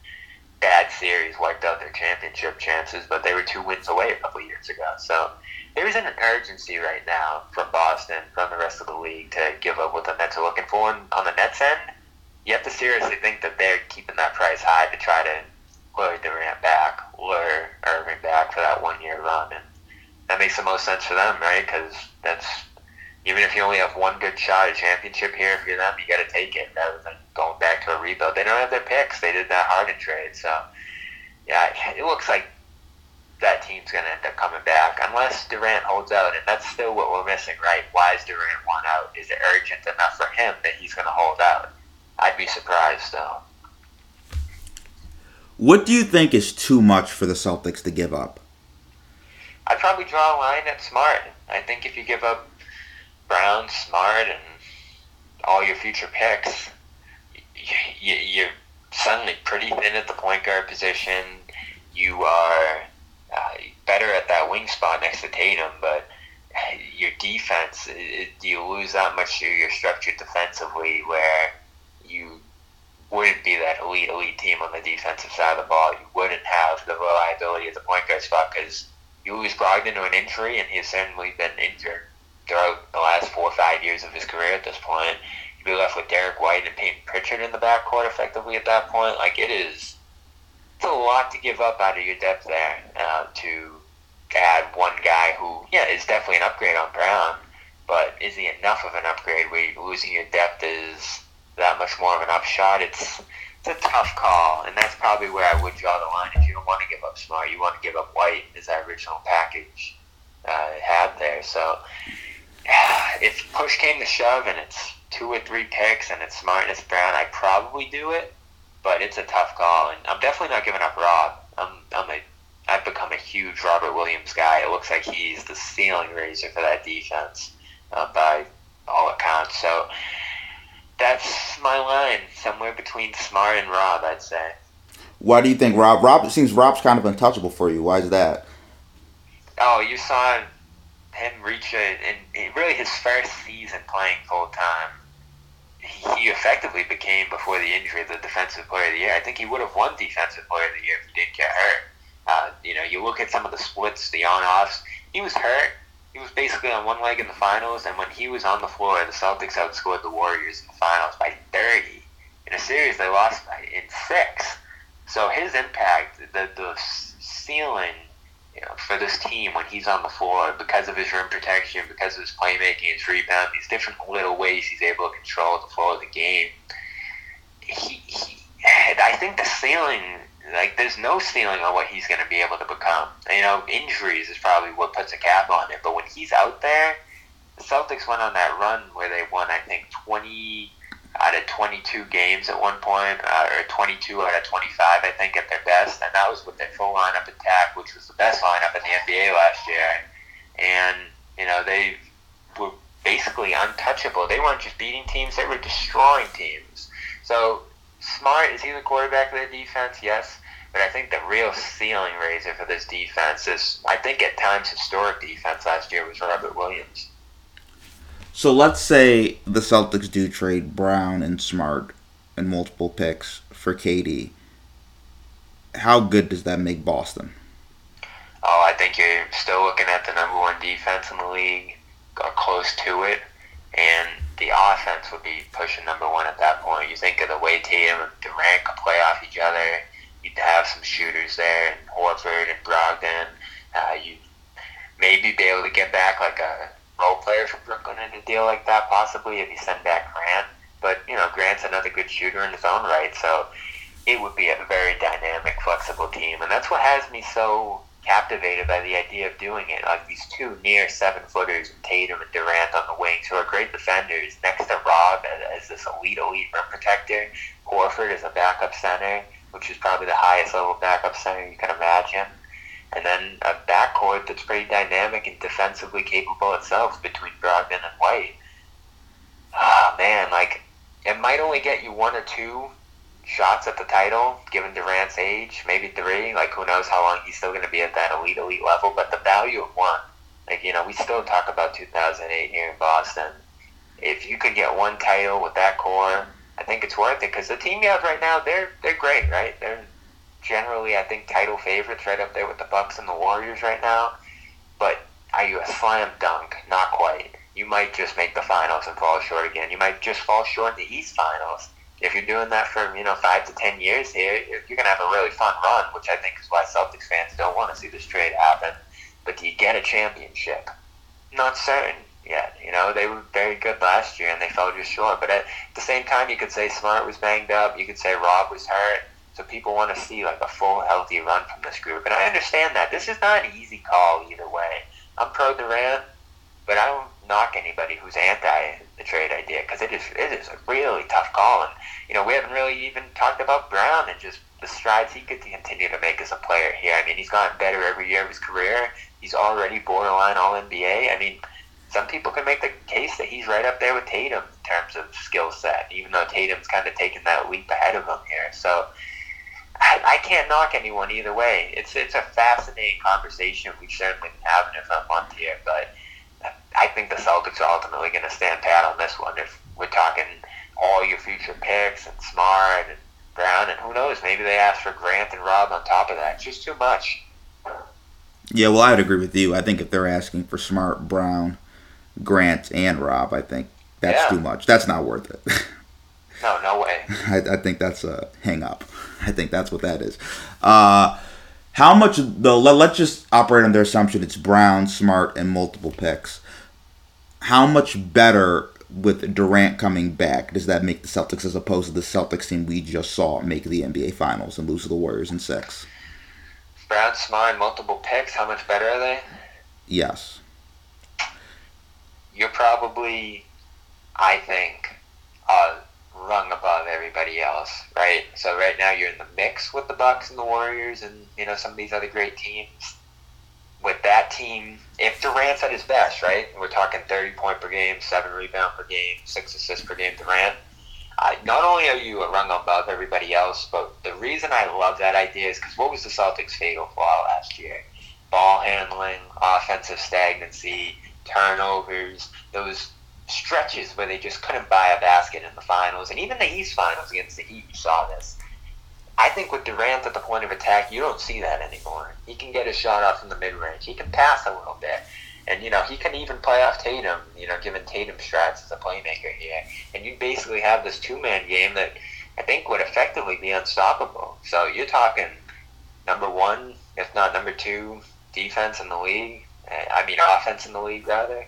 bad series wiped out their championship chances, but they were two wins away a couple years ago. So there isn't an urgency right now from Boston, from the rest of the league to give up what the Nets are looking for. And on the Nets end, you have to seriously think that they're keeping that price high to try to lure Durant back, lure Irving back for that one year run, and that makes the most sense for them, right? Because that's even if you only have one good shot at championship here for them, you got to take it rather than going back to a rebuild. They don't have their picks. They did that Harden trade, so yeah, it looks like that team's going to end up coming back unless Durant holds out, and that's still what we're missing, right? Why is Durant want out? Is it urgent enough for him that he's going to hold out? I'd be surprised, though. What do you think is too much for the Celtics to give up? I'd probably draw a line at Smart. I think if you give up Brown, Smart, and all your future picks, you're suddenly pretty thin at the point guard position. You are uh, better at that wing spot next to Tatum, but [sighs] your defense, it, you lose that much to your structure defensively where you wouldn't be that elite, elite team on the defensive side of the ball. You wouldn't have the reliability at the point guard spot because you lose Brogdon to an injury, and he's certainly been injured throughout the last four or five years of his career at this point. You'd be left with Derrick White and Payton Pritchard in the backcourt effectively at that point. Like, it is it's a lot to give up out of your depth there uh, to add one guy who, yeah, is definitely an upgrade on Brown, but is he enough of an upgrade where losing your depth is that much more of an upshot? It's it's a tough call, and that's probably where I would draw the line. If you don't want to give up Smart, you want to give up White as that original package uh, had there. So [sighs] if push came to shove and it's two or three picks and it's Smart and it's Brown, I'd probably do it. But it's a tough call, and I'm definitely not giving up Rob. I'm, I'm a, I've become a huge Robert Williams guy. It looks like he's the ceiling raiser for that defense uh, by all accounts. So that's my line, somewhere between Smart and Rob, I'd say. Why do you think Rob? Rob it seems Rob's kind of untouchable for you. Why is that? Oh, you saw him reach it, in really his first season playing full time. He effectively became before the injury the defensive player of the year. I think he would have won defensive player of the year if he didn't get hurt. Uh, you know, you look at some of the splits, the on-offs. He was hurt. He was basically on one leg in the finals, and when he was on the floor, the Celtics outscored the Warriors in the finals by 30. In a series, they lost in six. So his impact, the the ceiling you know, for this team when he's on the floor because of his rim protection, because of his playmaking, his rebound, these different little ways he's able to control the flow of the game. He, he I think the ceiling, like, there's no ceiling on what he's going to be able to become. You know, injuries is probably what puts a cap on it. But when he's out there, the Celtics went on that run where they won, I think, 20 out of 22 games at one point, uh, or 22 out of 25, I think, at their best. And that was with their full lineup attack, which was the best lineup in the NBA last year. And, you know, they were basically untouchable. They weren't just beating teams, they were destroying teams. So, Smart, is he the quarterback of their defense? Yes. But I think the real ceiling raiser for this defense is, I think at times, historic defense last year was Robert Williams. So let's say the Celtics do trade Brown and Smart and multiple picks for KD. How good does that make Boston? Oh, I think you're still looking at the number one defense in the league, got close to it, and the offense would be pushing number one at that point. You think of the way Tatum and Durant could play off each other. You'd have some shooters there, and Horford and Brogdon. Uh, you'd maybe be able to get back like a role player from Brooklyn in a deal like that, possibly if you send back Grant. But you know, Grant's another good shooter in his own right, so it would be a very dynamic, flexible team, and that's what has me so captivated by the idea of doing it. Like these two near seven footers, Tatum and Durant on the wings, who are great defenders, next to Rob as, this elite, elite rim protector. Horford as a backup center, which is probably the highest level backup center you can imagine. And then a backcourt that's pretty dynamic and defensively capable itself between Brogdon and White. Oh, man, like, it might only get you one or two shots at the title, given Durant's age, maybe three. Like, who knows how long he's still going to be at that elite, elite level. But the value of one, like, you know, we still talk about 2008 here in Boston. If you could get one title with that core, I think it's worth it because the team you have right now, they're they're great, right? They're generally, I think, title favorites right up there with the Bucks and the Warriors right now. But are you a slam dunk? Not quite. You might just make the finals and fall short again. You might just fall short in the East Finals if you're doing that for you know five to ten years here, you're gonna have a really fun run, which I think is why Celtics fans don't want to see this trade happen. But do you get a championship? Not certain yet. You know, they were very good last year and they fell just short. But at the same time, you could say Smart was banged up. You could say Rob was hurt. So people want to see like a full healthy run from this group, and I understand that. This is not an easy call either way. I'm pro Durant, but I don't knock anybody who's anti the trade idea because it is it is a really tough call. And you know we haven't really even talked about Brown and just the strides he could continue to make as a player here. I mean, he's gotten better every year of his career. He's already borderline All NBA. I mean, some people can make the case that he's right up there with Tatum in terms of skill set, even though Tatum's kind of taken that leap ahead of him here. So. I, I can't knock anyone either way. It's it's a fascinating conversation. We've certainly been having it for a month here, but I think the Celtics are ultimately going to stand pat on this one. If we're talking all your future picks and Smart and Brown, and who knows, maybe they ask for Grant and Rob on top of that. It's just too much. Yeah, well, I would agree with you. I think if they're asking for Smart, Brown, Grant, and Rob, I think that's yeah. too much. That's not worth it. [laughs] no, no way. [laughs] I, I, think that's a hang up. I think that's what that is. Uh, how much the Let, let's just operate on their assumption it's Brown, Smart, and multiple picks how much better with Durant coming back does that make the Celtics as opposed to the Celtics team we just saw make the NBA Finals and lose to the Warriors in six? Brown, Smart, multiple picks. How much better are they? Yes. You're probably, I think, uh, rung above everybody else, right? So right now you're in the mix with the Bucks and the Warriors, and you know some of these other great teams with that team, if Durant's at his best, right? We're talking 30 point per game, 7 rebound per game, 6 assists per game, Durant. Uh, not only are you a rung above everybody else, but the reason I love that idea is because what was the Celtics' fatal flaw last year? Ball handling, offensive stagnancy, turnovers, those stretches where they just couldn't buy a basket in the finals, and even the East Finals against the Heat, you saw this. I think with Durant at the point of attack, you don't see that anymore. He can get a shot off from the mid range. He can pass a little bit. And, you know, he can even play off Tatum, you know, given Tatum strats as a playmaker here. And you basically have this two man game that I think would effectively be unstoppable. So you're talking number one, if not number two, defense in the league. Eh, I mean, offense in the league, rather.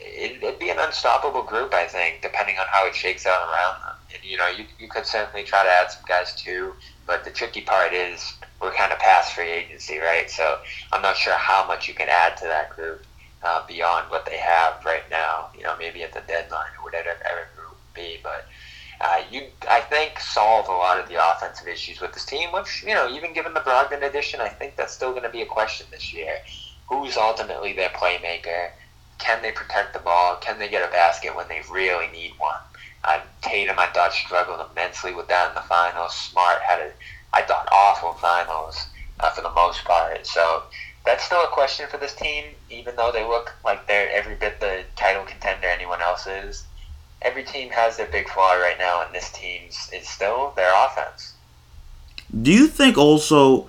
It'd be an unstoppable group, I think, depending on how it shakes out around them and you know, you, you could certainly try to add some guys too. But the tricky part is we're kind of past free agency, right? So I'm not sure how much you can add to that group uh, beyond what they have right now. You know, maybe at the deadline or whatever it would be. But uh, you, I think, solve a lot of the offensive issues with this team. Which you know, even given the Brogdon addition, I think that's still going to be a question this year. Who's ultimately their playmaker? Can they protect the ball? Can they get a basket when they really need one? Uh, Tatum, I thought, struggled immensely with that in the finals. Smart had a, I thought, awful finals uh, for the most part. So that's still a question for this team, even though they look like they're every bit the title contender anyone else is. Every team has their big flaw right now, and this team's is still their offense. Do you think also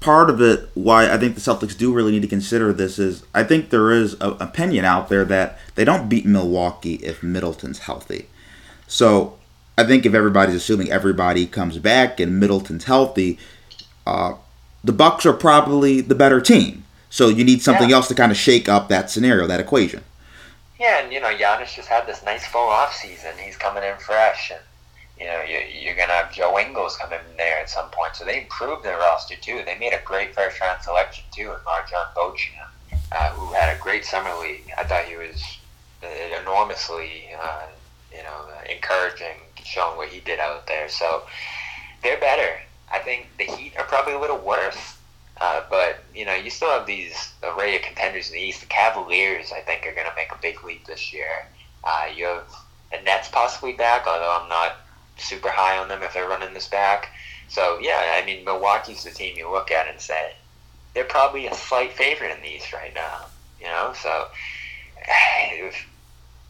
part of it why I think the Celtics do really need to consider this is I think there is an opinion out there that they don't beat Milwaukee if Middleton's healthy. So I think if everybody's assuming everybody comes back and Middleton's healthy, uh, the Bucks are probably the better team. So you need something yeah. else to kind of shake up that scenario, that equation. Yeah, and you know, Giannis just had this nice full off season. He's coming in fresh, and you know, you, you're going to have Joe Ingles come in there at some point. So they improved their roster, too. They made a great first round selection, too, in MarJon Beauchamp, uh, who had a great summer league. I thought he was uh, enormously, uh, you know, encouraging, showing what he did out there. So they're better. I think the Heat are probably a little worse. Uh, but, you know, you still have these array of contenders in the East. The Cavaliers, I think, are going to make a big leap this year. Uh, you have the Nets possibly back, although I'm not super high on them if they're running this back. So yeah, I mean Milwaukee's the team you look at and say they're probably a slight favorite in the East right now. You know, so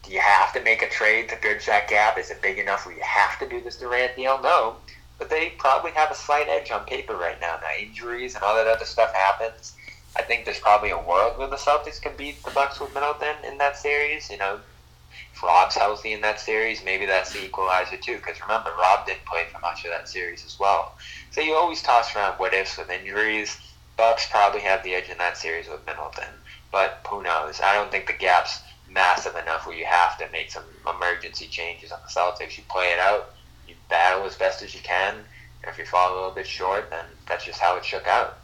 do you have to make a trade to bridge that gap? Is it big enough where you have to do this Durant deal? No, but they probably have a slight edge on paper right now. Now injuries and all that other stuff happens. I think there's probably a world where the Celtics can beat the Bucks with Middleton in that series. You know, Rob's healthy in that series, maybe that's the equalizer too. Because remember, Rob didn't play for much of that series as well. So you always toss around what ifs with injuries. Bucks probably have the edge in that series with Middleton, but who knows? I don't think the gap's massive enough where you have to make some emergency changes on the Celtics. You play it out, you battle as best as you can. And if you fall a little bit short, then that's just how it shook out.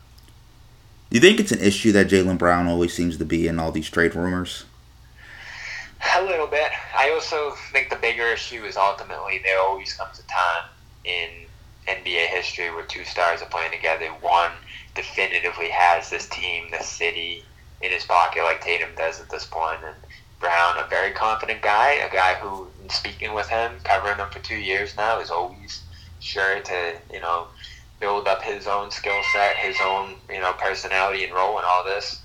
Do you think it's an issue that Jaylen Brown always seems to be in all these trade rumors? A little bit. I also think the bigger issue is ultimately there always comes a time in NBA history where two stars are playing together. One definitively has this team, this city in his pocket, like Tatum does at this point, and Brown, a very confident guy, a guy who, speaking with him, covering him for two years now, is always sure to, you know, build up his own skill set, his own, you know, personality and role in all this.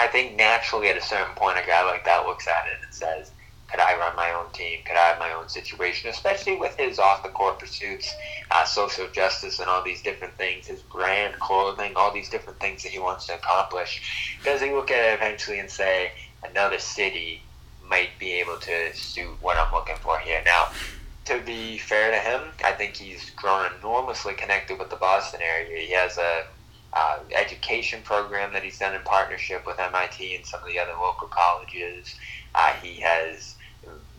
I think naturally at a certain point, a guy like that looks at it and says, could I run my own team? Could I have my own situation? Especially with his off the court pursuits, uh, social justice, and all these different things, his brand, clothing, all these different things that he wants to accomplish. Does he look at it eventually and say, another city might be able to suit what I'm looking for here? Now, to be fair to him, I think he's grown enormously connected with the Boston area. He has a uh, education program that he's done in partnership with MIT and some of the other local colleges. Uh, he has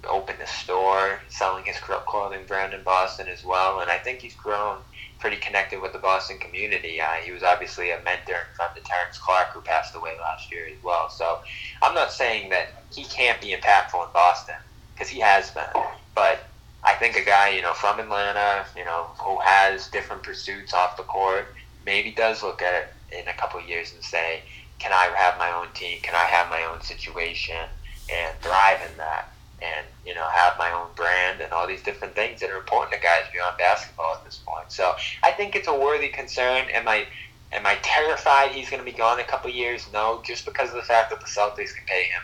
opened a store selling his clothing brand in Boston as well, and I think he's grown pretty connected with the Boston community. Uh, he was obviously a mentor and friend to Terrence Clarke, who passed away last year as well. So I'm not saying that he can't be impactful in Boston because he has been, but I think a guy you know from Atlanta, you know, who has different pursuits off the court maybe does look at it in a couple years and say, can I have my own team? Can I have my own situation and thrive in that? And, you know, have my own brand and all these different things that are important to guys beyond basketball at this point. So I think it's a worthy concern. Am I am I terrified he's going to be gone in a couple years? No, just because of the fact that the Celtics can pay him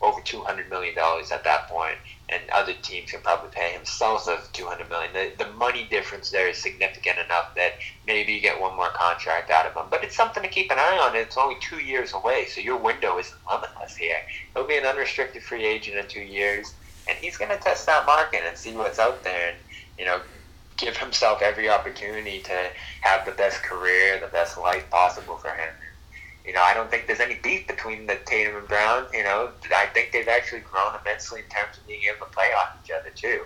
over two hundred million dollars at that point, and other teams can probably pay him south of two hundred million. The, the money difference there is significant enough that maybe you get one more contract out of him. But it's something to keep an eye on. It's only two years away, so your window isn't limitless here. He'll be an unrestricted free agent in two years, and he's going to test that market and see what's out there, and you know. Give himself every opportunity to have the best career, the best life possible for him you know, I don't think there's any beef between the Tatum and Brown. You know, I think they've actually grown immensely in terms of being able to play off each other too.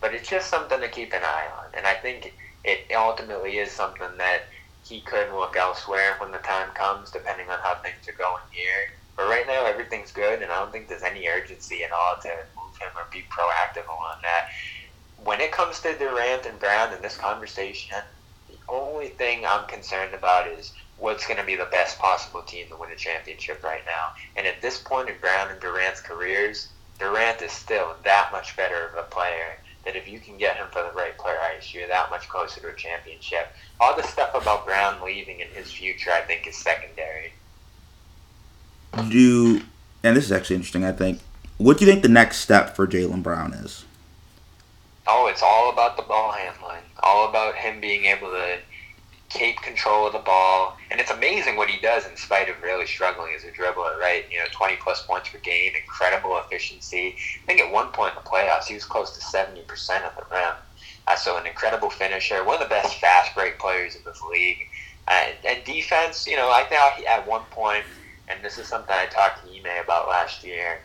But it's just something to keep an eye on, and I think it ultimately is something that he could look elsewhere when the time comes, depending on how things are going here. But right now, everything's good, and I don't think there's any urgency at all to move him or be proactive on that. When it comes to Durant and Brown in this conversation, the only thing I'm concerned about is what's going to be the best possible team to win a championship right now. And at this point in Brown and Durant's careers, Durant is still that much better of a player that if you can get him for the right price, you're that much closer to a championship. All the stuff about Brown leaving and his future, I think, is secondary. Do and this is actually interesting. I think. What do you think the next step for Jaylen Brown is? Oh, it's all about the ball handling. All about him being able to keep control of the ball. And it's amazing what he does in spite of really struggling as a dribbler, right? You know, 20 plus points per game, incredible efficiency. I think at one point in the playoffs, he was close to 70% at the rim. Uh, so an incredible finisher, one of the best fast break players in this league. Uh, and defense, you know, I thought at one point, and this is something I talked to Ime about last year,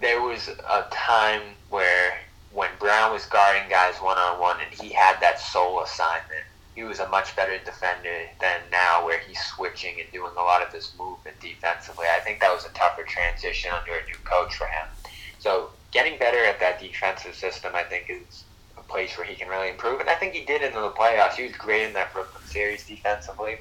there was a time where when Brown was guarding guys one on one, and he had that sole assignment. He was a much better defender than now, where he's switching and doing a lot of this movement defensively. I think that was a tougher transition under a new coach for him. So getting better at that defensive system, I think, is a place where he can really improve. And I think he did in the playoffs. He was great in that Brooklyn series defensively.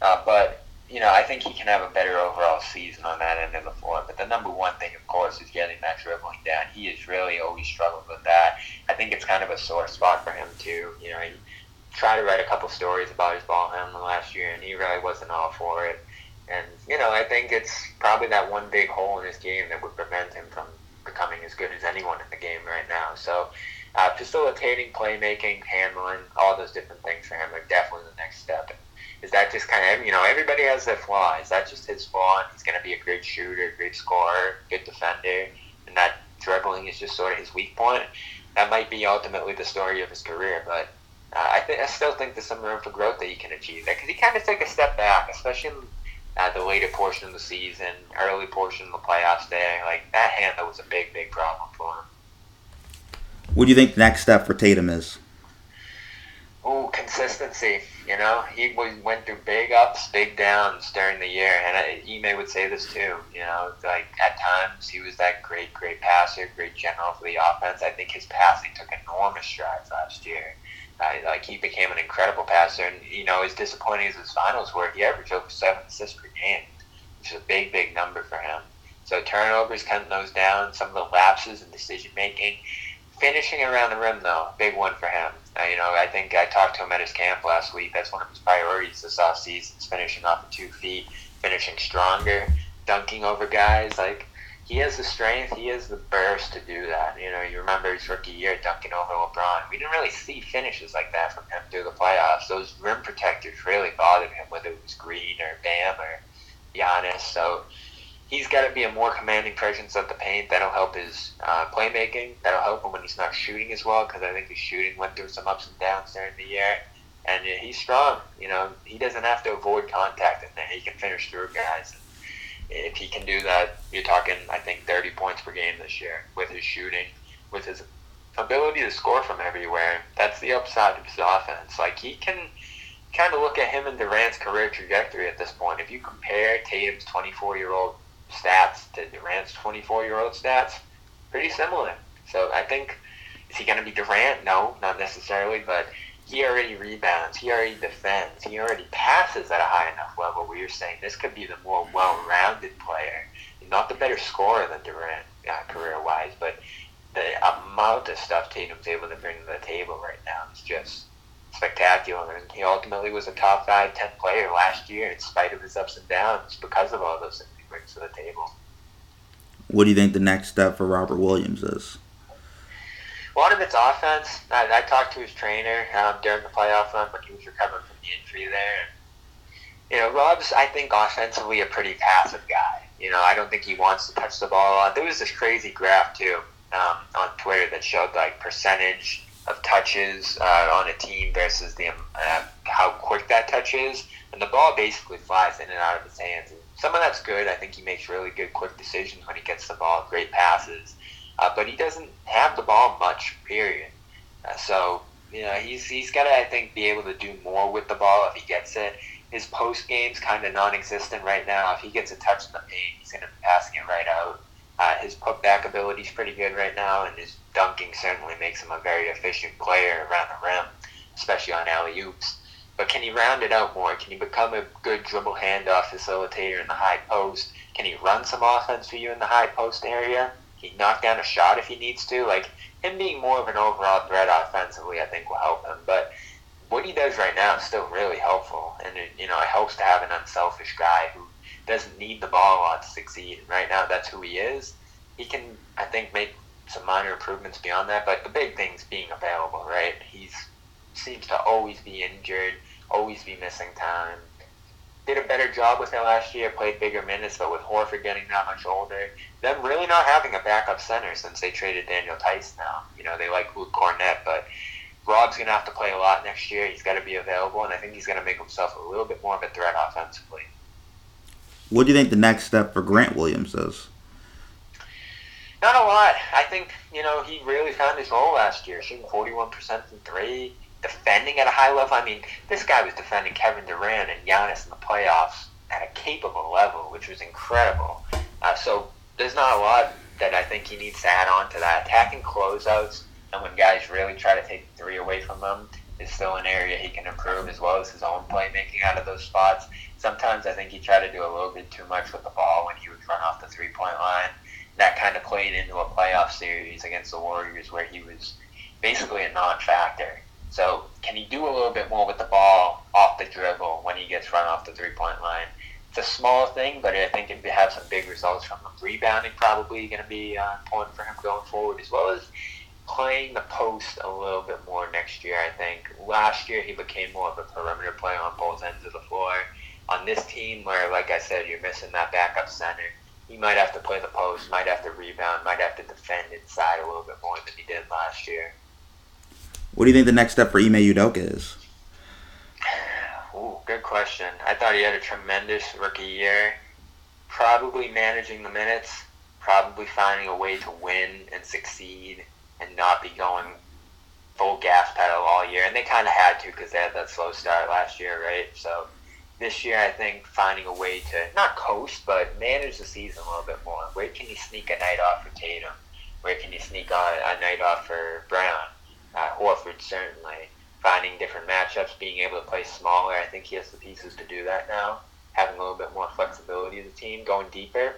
Uh, but you know, I think he can have a better overall season on that end of the floor. But the number one thing, of course, is getting that dribbling down. He has really always struggled with that. I think it's kind of a sore spot for him too. You know, he tried to write a couple stories about his ball handling last year, and he really wasn't all for it. And you know, I think it's probably that one big hole in his game that would prevent him from becoming as good as anyone in the game right now. So. Uh, facilitating, playmaking, handling, all those different things for him are definitely the next step. Is that just kind of you know everybody has their flaw? Is that just his flaw? And he's going to be a great shooter, great scorer, good defender, and that dribbling is just sort of his weak point. That might be ultimately the story of his career, but uh, I think I still think there's some room for growth that he can achieve there because he kind of took a step back, especially in uh, the later portion of the season, early portion of the playoffs. There, like that hand, that was a big, big problem for him. What do you think the next step for Tatum is? Oh, consistency. You know, he went through big ups, big downs during the year, and Ime would say this too. You know, like at times he was that great, great passer, great general for the offense. I think his passing took enormous strides last year. Uh, like he became an incredible passer, and you know, as disappointing as his finals were, he averaged over seven assists per game, which is a big, big number for him. So turnovers, cutting those down, some of the lapses in decision making, finishing around the rim though, big one for him. Uh, you know, I think I talked to him at his camp last week. That's one of his priorities this offseason is finishing off of two feet, finishing stronger, dunking over guys. Like he has the strength, he has the burst to do that. You know, you remember his rookie year dunking over LeBron. We didn't really see finishes like that from him through the playoffs. Those rim protectors really bothered him, whether it was Green or Bam or Giannis. So he's got to be a more commanding presence at the paint. That'll help his uh, playmaking. That'll help him when he's not shooting as well because I think his shooting went through some ups and downs during the year. And he's strong. You know, he doesn't have to avoid contact and. He can finish through guys. If he can do that, you're talking, I think, 30 points per game this year with his shooting, with his ability to score from everywhere. That's the upside of his offense. Like, he can kind of look at him and Durant's career trajectory at this point. If you compare Tatum's 24 year old stats to Durant's 24 year old stats, pretty similar. So I think, is he going to be Durant? No, not necessarily, but he already rebounds, he already defends, he already passes at a high enough level where you're saying this could be the more well rounded player. Not the better scorer than Durant uh, career wise, but the amount of stuff Tatum's able to bring to the table right now is just spectacular. And he ultimately was a top five, ten player last year in spite of his ups and downs because of all those things he brings to the table. What do you think the next step for Robert Williams is? A lot of it's offense. I, I talked to his trainer um, during the playoff run when he was recovering from the injury there. You know, Rob's, I think, offensively a pretty passive guy. You know, I don't think he wants to touch the ball a lot. There was this crazy graph, too, um, on Twitter that showed, like, percentage of touches uh, on a team versus the uh, how quick that touch is. And the ball basically flies in and out of his hands And some of that's good. I think he makes really good, quick decisions when he gets the ball, great passes. Uh, but he doesn't have the ball much, period. Uh, so, you know, he's, he's got to, I think, be able to do more with the ball if he gets it. His post game's kind of non existent right now. If he gets a touch in the paint, he's going to be passing it right out. Uh, his putback ability is pretty good right now, and his dunking certainly makes him a very efficient player around the rim, especially on alley oops. But can he round it out more? Can he become a good dribble handoff facilitator in the high post? Can he run some offense for you in the high post area? Can he knock down a shot if he needs to? Like him being more of an overall threat offensively, I think will help him. But what he does right now is still really helpful, and it, you know it helps to have an unselfish guy who doesn't need the ball a lot to succeed. And right now, that's who he is. He can, I think, make some minor improvements beyond that, but the big thing's being available, right? He's seems to always be injured always be missing time. Did a better job with it last year, played bigger minutes, but with Horford getting that much older, them really not having a backup center since they traded Daniel Theis now. You know, they like Luke Kornet, but Rob's going to have to play a lot next year. He's got to be available, and I think he's going to make himself a little bit more of a threat offensively. What do you think the next step for Grant Williams is? Not a lot. I think, you know, he really found his role last year, shooting 41% from three, defending at a high level. I mean, this guy was defending Kevin Durant and Giannis in the playoffs at a capable level, which was incredible. Uh, so there's not a lot that I think he needs to add on to that. Attacking closeouts and when guys really try to take three away from them is still an area he can improve as well as his own playmaking out of those spots. Sometimes I think he tried to do a little bit too much with the ball when he would run off the three point line. That kind of played into a playoff series against the Warriors where he was basically a non factor. So, can he do a little bit more with the ball off the dribble when he gets run off the three point line? It's a small thing, but I think it'd have some big results from him. Rebounding probably going to be uh, important for him going forward, as well as playing the post a little bit more next year. I think last year he became more of a perimeter player on both ends of the floor. On this team, where like I said, you're missing that backup center, he might have to play the post, might have to rebound, might have to defend inside a little bit more than he did last year. What do you think the next step for Ime Udoka is? Ooh, good question. I thought he had a tremendous rookie year. Probably managing the minutes, probably finding a way to win and succeed and not be going full gas pedal all year. And they kind of had to because they had that slow start last year, right? So this year, I think finding a way to not coast, but manage the season a little bit more. Where can you sneak a night off for Tatum? Where can you sneak on a night off for Brown? Uh, Horford certainly finding different matchups, being able to play smaller. I think he has the pieces to do that now. Having a little bit more flexibility as a team, going deeper.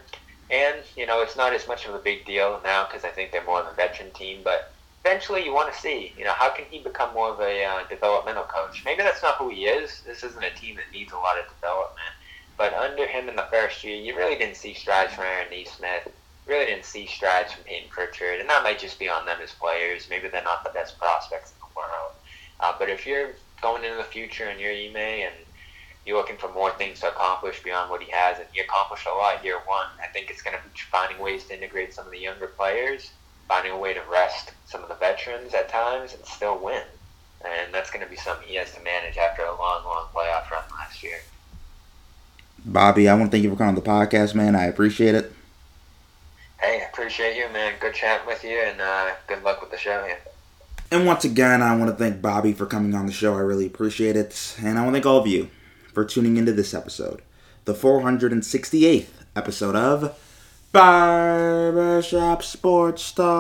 And, you know, it's not as much of a big deal now because I think they're more of a veteran team, but eventually you want to see, you know, how can he become more of a uh, developmental coach? Maybe that's not who he is. This isn't a team that needs a lot of development. But under him in the first year, you really didn't see strides from Aaron Nesmith. Really didn't see strides from Payton Pritchard. And that might just be on them as players. Maybe they're not the best prospects in the world. Uh, but if you're going into the future and you're Ime and you're looking for more things to accomplish beyond what he has, and he accomplished a lot year one, I think it's going to be finding ways to integrate some of the younger players, finding a way to rest some of the veterans at times, and still win. And that's going to be something he has to manage after a long, long playoff run last year. Bobby, I want to thank you for coming on the podcast, man. I appreciate it. Hey, appreciate you, man. Good chatting with you, and uh, good luck with the show here. And once again, I want to thank Bobby for coming on the show. I really appreciate it. And I want to thank all of you for tuning into this episode, the 468th episode of Barbershop Sports Talk.